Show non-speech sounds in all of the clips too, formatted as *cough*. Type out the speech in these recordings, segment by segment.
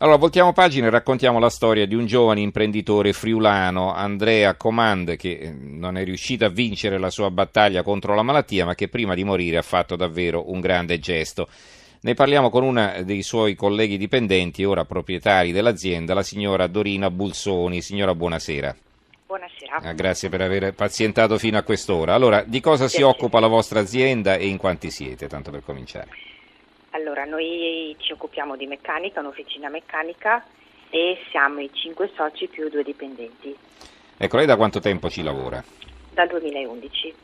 Allora, voltiamo pagina e raccontiamo la storia di un giovane imprenditore friulano, Andrea Comand, che eh, non è riuscito a vincere la sua battaglia contro la malattia, ma che prima di morire ha fatto davvero un grande gesto. Ne parliamo con una dei suoi colleghi dipendenti, ora proprietari dell'azienda, la signora Dorina Bulsoni. Signora, buonasera. Buonasera. Ah, grazie per aver pazientato fino a quest'ora. Allora, di cosa si occupa la vostra azienda e in quanti siete, tanto per cominciare? Allora, noi ci occupiamo di meccanica, un'officina meccanica e siamo i cinque soci più due dipendenti. Ecco, lei da quanto tempo ci lavora? Dal 2011.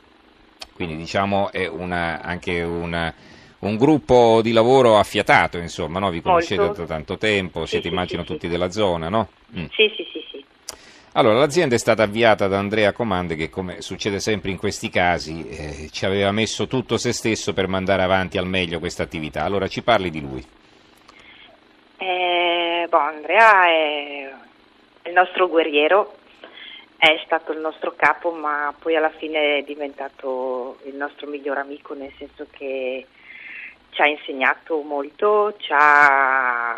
Quindi diciamo è una, anche una, un gruppo di lavoro affiatato, insomma, no? vi conoscete Molto. da tanto tempo, siete sì, immagino sì, tutti sì. della zona, no? Mm. Sì, sì, sì. Allora, l'azienda è stata avviata da Andrea Comande che, come succede sempre in questi casi, eh, ci aveva messo tutto se stesso per mandare avanti al meglio questa attività. Allora, ci parli di lui. Eh, boh, Andrea è il nostro guerriero, è stato il nostro capo, ma poi alla fine è diventato il nostro miglior amico, nel senso che ci ha insegnato molto, ci ha,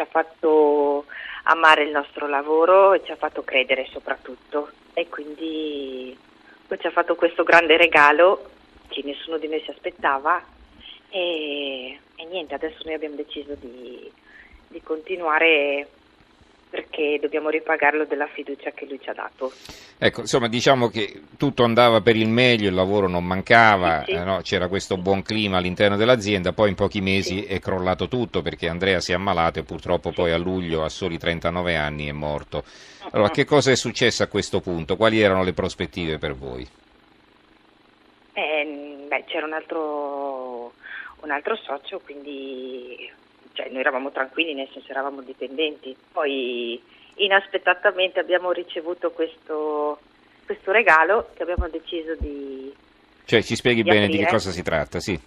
ci ha fatto amare il nostro lavoro e ci ha fatto credere soprattutto. E quindi ci ha fatto questo grande regalo che nessuno di noi si aspettava e, e niente, adesso noi abbiamo deciso di, di continuare perché dobbiamo ripagarlo della fiducia che lui ci ha dato. Ecco, insomma, diciamo che tutto andava per il meglio, il lavoro non mancava, Sì, sì. eh, no? c'era questo buon clima all'interno dell'azienda, poi in pochi mesi è crollato tutto perché Andrea si è ammalato e purtroppo poi a luglio, a soli 39 anni, è morto. Allora, che cosa è successo a questo punto? Quali erano le prospettive per voi? Eh, beh, c'era un altro, un altro socio, quindi cioè, noi eravamo tranquilli, nel senso eravamo dipendenti. Poi inaspettatamente abbiamo ricevuto questo, questo regalo che abbiamo deciso di... Cioè, ci spieghi Di bene di che aprire. cosa si tratta, sì.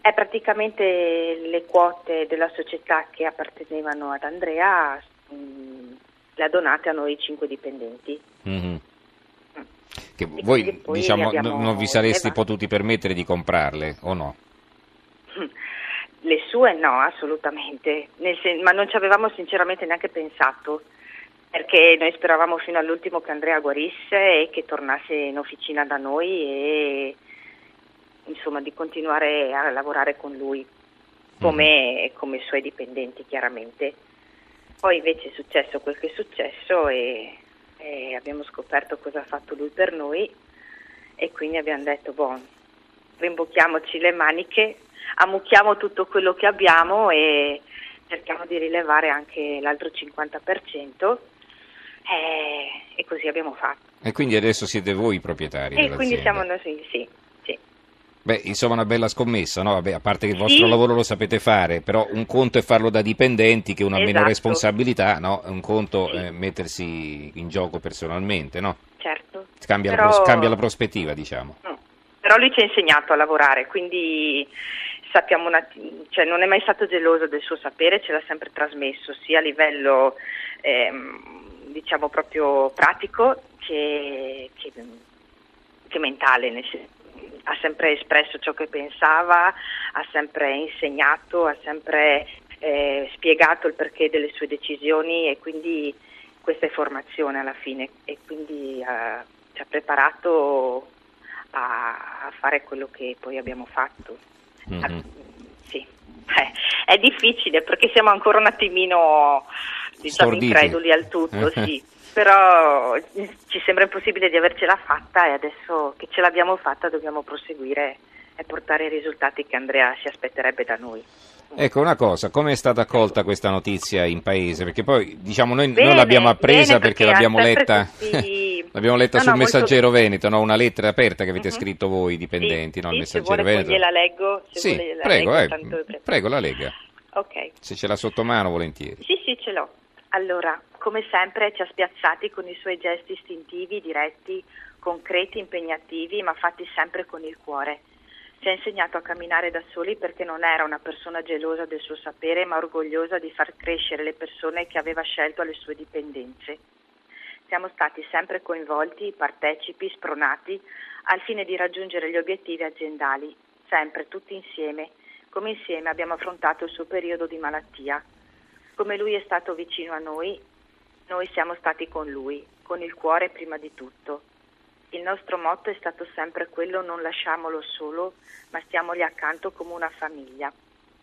È praticamente le quote della società che appartenevano ad Andrea, mh, le ha donate a noi cinque dipendenti. Mhm. Che E voi, diciamo, non vi saresti elevate. potuti permettere di comprarle, o no? *laughs* Le sue no, assolutamente, Nel sen- ma non ci avevamo sinceramente neanche pensato, perché noi speravamo fino all'ultimo che Andrea guarisse e che tornasse in officina da noi e insomma di continuare a lavorare con lui come, come suoi dipendenti chiaramente. Poi invece è successo quel che è successo e, e abbiamo scoperto cosa ha fatto lui per noi e quindi abbiamo detto, boh, rimbocchiamoci le maniche, ammucchiamo tutto quello che abbiamo e cerchiamo di rilevare anche l'altro 50% e, e così abbiamo fatto. E quindi adesso siete voi i proprietari E quindi siamo noi, sì, sì. Beh, insomma, una bella scommessa, no? Vabbè, a parte che il vostro Sì. lavoro lo sapete fare, però un conto è farlo da dipendenti, che una meno Esatto. responsabilità, no? Un conto Sì. è mettersi in gioco personalmente, no? certo. Cambia, la, Però- pros- cambia la prospettiva, diciamo. No. Però lui ci ha insegnato a lavorare, quindi sappiamo un atti- cioè non è mai stato geloso del suo sapere, ce l'ha sempre trasmesso sia a livello ehm, diciamo proprio pratico che, che- che mentale, ha sempre espresso ciò che pensava, ha sempre insegnato, ha sempre eh, spiegato il perché delle sue decisioni e quindi questa è formazione alla fine e quindi eh, ci ha preparato a, a fare quello che poi abbiamo fatto. Mhm. Ah, sì, Eh, è difficile perché siamo ancora un attimino diciamo, Storditi. increduli al tutto, *laughs* sì. però ci sembra impossibile di avercela fatta e adesso che ce l'abbiamo fatta dobbiamo proseguire e portare i risultati che Andrea si aspetterebbe da noi. Ecco una cosa, come è stata accolta questa notizia in paese? Perché poi, diciamo, noi, Bene, noi l'abbiamo appresa bene, perché, perché l'abbiamo letta, tutti- *laughs* l'abbiamo letta No, sul no, molto- Messaggero Veneto, no? una lettera aperta che avete Mhm. scritto voi dipendenti, Sì, no? sì, il Messaggero Veneto. gliela leggo, se sì, vuole gliela prego, leggo, eh, tanto prego, la lega. Ok. Se ce l'ha sotto mano, volentieri. Sì, sì, ce l'ho. Allora, come sempre ci ha spiazzati con i suoi gesti istintivi, diretti, concreti, impegnativi, ma fatti sempre con il cuore. Ci ha insegnato a camminare da soli perché non era una persona gelosa del suo sapere, ma orgogliosa di far crescere le persone che aveva scelto alle sue dipendenze. Siamo stati sempre coinvolti, partecipi, spronati, al fine di raggiungere gli obiettivi aziendali, sempre tutti insieme, come insieme abbiamo affrontato il suo periodo di malattia. Come lui è stato vicino a noi, noi siamo stati con lui, con il cuore prima di tutto. Il nostro motto è stato sempre quello non lasciamolo solo, ma stiamogli accanto come una famiglia.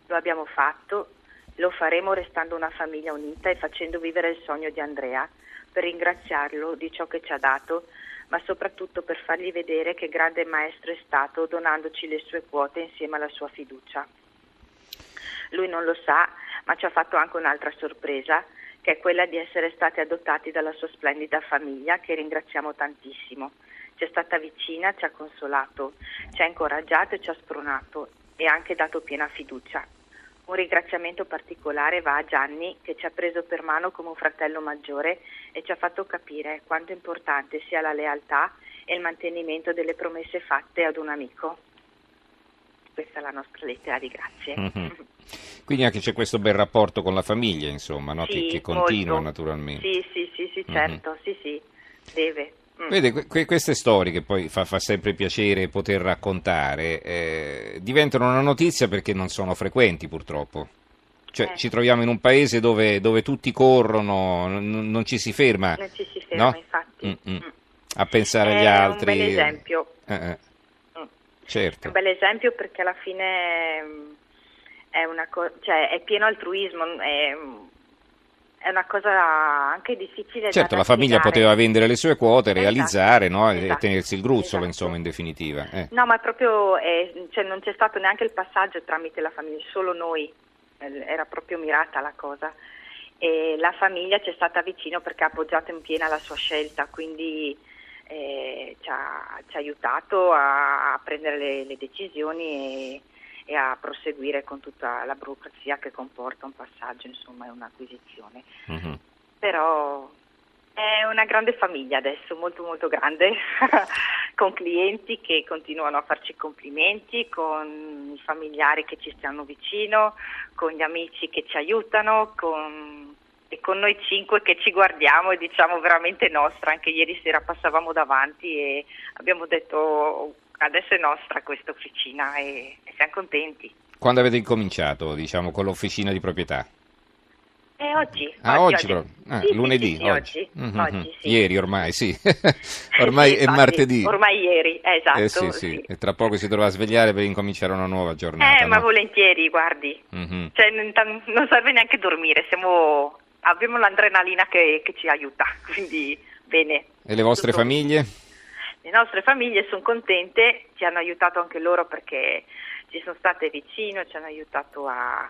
Lo abbiamo fatto, lo faremo restando una famiglia unita e facendo vivere il sogno di Andrea, per ringraziarlo di ciò che ci ha dato, ma soprattutto per fargli vedere che grande maestro è stato donandoci le sue quote insieme alla sua fiducia. Lui non lo sa, ma ci ha fatto anche un'altra sorpresa, che è quella di essere stati adottati dalla sua splendida famiglia, che ringraziamo tantissimo. Ci è stata vicina, ci ha consolato, ci ha incoraggiato e ci ha spronato e anche dato piena fiducia. Un ringraziamento particolare va a Gianni che ci ha preso per mano come un fratello maggiore e ci ha fatto capire quanto importante sia la lealtà e il mantenimento delle promesse fatte ad un amico. Questa è la nostra lettera di grazie. Mm-hmm. Quindi anche c'è questo bel rapporto con la famiglia, insomma, no? sì, che, che, continua molto. naturalmente. Sì, sì, sì, sì certo, mm-hmm. sì, sì, deve. Mm. Vede, que- queste storie che poi fa, fa sempre piacere poter raccontare eh, diventano una notizia perché non sono frequenti purtroppo. Cioè, Eh. ci troviamo in un paese dove, dove tutti corrono, non, non ci si ferma Non ci si ferma, no? infatti. Mm, mm. Mm. a pensare agli È altri. un bel esempio. Eh, eh, Mm. È certo. un bel esempio perché alla fine mm, è, una co- cioè, è pieno altruismo, è, è una cosa anche difficile Certo, da la famiglia poteva vendere le sue quote, Esatto, realizzare no? e esatto, tenersi il gruzzolo, esatto. insomma, in definitiva. eh. No, ma proprio eh, cioè, non c'è stato neanche il passaggio tramite la famiglia, solo noi, Eh, era proprio mirata la cosa. E la famiglia ci è stata vicino perché ha appoggiato in piena la sua scelta, quindi eh, ci, ha, ci ha aiutato a, a prendere le, le decisioni e, e a proseguire con tutta la burocrazia che comporta un passaggio, insomma, è un'acquisizione. Mhm. Però è una grande famiglia adesso, molto molto grande, *laughs* con clienti che continuano a farci complimenti, con i familiari che ci stanno vicino, con gli amici che ci aiutano, con- e con noi cinque che ci guardiamo e diciamo veramente nostra. Anche ieri sera passavamo davanti e abbiamo detto adesso è nostra questa officina e, e siamo contenti. Quando avete incominciato, diciamo, con l'officina di proprietà? E oggi? Ah, oggi, proprio. Ah, Sì, lunedì, sì, sì, oggi. Mhm, Oggi, sì. Ieri ormai, sì. *laughs* *laughs* ormai è martedì. Ormai ieri, eh, esatto. Eh sì, sì, sì. e tra poco si dovrà svegliare per incominciare una nuova giornata. Eh, ma no? volentieri, guardi. Mhm. Cioè, non, non serve neanche dormire, siamo, abbiamo l'adrenalina che, che ci aiuta, *laughs* quindi bene. E le vostre Tutto- famiglie? Le nostre famiglie sono contente, ci hanno aiutato anche loro perché ci sono state vicino, ci hanno aiutato a,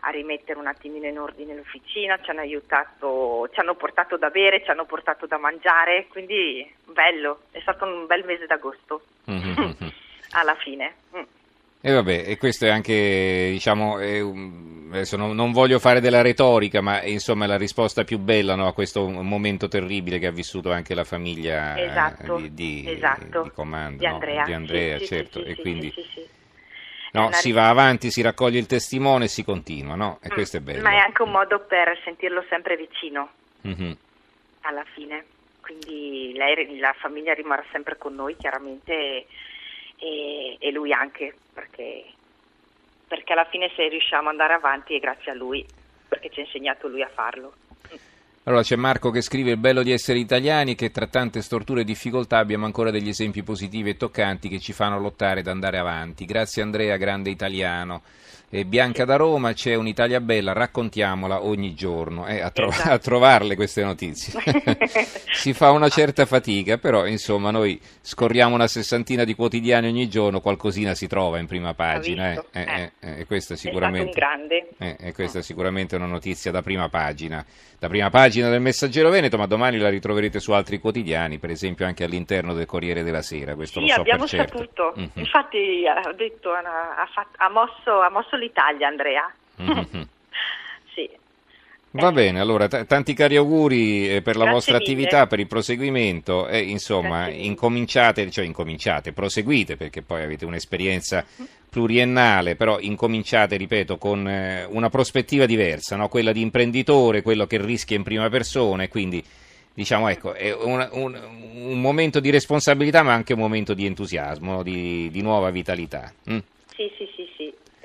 a rimettere un attimino in ordine l'officina, ci hanno aiutato, ci hanno portato da bere, ci hanno portato da mangiare, quindi bello, è stato un bel mese d'agosto Mhm, mhm. *laughs* alla fine. Mm. E vabbè, e questo è anche, diciamo, è un- adesso non, non voglio fare della retorica, ma è, insomma è la risposta più bella no, a questo momento terribile che ha vissuto anche la famiglia eh, Esatto, di, di, esatto. di Comando, di no? Andrea, Di Andrea, Sì, certo, sì, e sì, quindi no, si va avanti, si raccoglie il testimone e si continua, no? E Mm, questo è bello. Ma è anche un modo per sentirlo sempre vicino Mhm. alla fine. Quindi lei, la famiglia rimarrà sempre con noi chiaramente e, e lui anche, perché, perché alla fine se riusciamo ad andare avanti è grazie a lui, perché ci ha insegnato lui a farlo. Allora c'è Marco che scrive il bello di essere italiani che tra tante storture e difficoltà abbiamo ancora degli esempi positivi e toccanti che ci fanno lottare ed andare avanti. Grazie Andrea, grande italiano. E Bianca da Roma, c'è un'Italia bella, raccontiamola ogni giorno. Eh, a, tro- Esatto. a trovarle queste notizie. *laughs* si fa una certa fatica, però insomma noi scorriamo una sessantina di quotidiani ogni giorno, qualcosina si trova in prima pagina. eh, eh, Eh. eh, e questa È sicuramente... Eh, e questa è sicuramente una notizia da prima pagina, da prima pagina del Messaggero Veneto, ma domani la ritroverete su altri quotidiani, per esempio anche all'interno del Corriere della Sera, questo Sì, lo so abbiamo certo. saputo. Mhm. Infatti ha, detto, ha, fatto- ha mosso, ha mosso l'Italia Andrea. Mhm. Va bene, allora t- tanti cari auguri eh, per la Grazie vostra mille. attività, per il proseguimento e insomma incominciate, cioè incominciate, proseguite perché poi avete un'esperienza pluriennale, però incominciate, ripeto, con eh, una prospettiva diversa, no? quella di imprenditore, quello che rischia in prima persona e quindi diciamo ecco, è un, un- un momento di responsabilità ma anche un momento di entusiasmo, di, di nuova vitalità. Mm? Sì, sì, sì.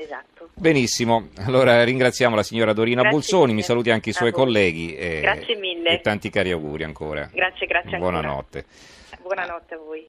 Esatto. Benissimo, allora ringraziamo la signora Dorina Grazie Bulsoni, mille. mi saluti anche i suoi colleghi e, Grazie mille. e tanti cari auguri ancora. Grazie, grazie ancora. Buonanotte. Buonanotte a voi.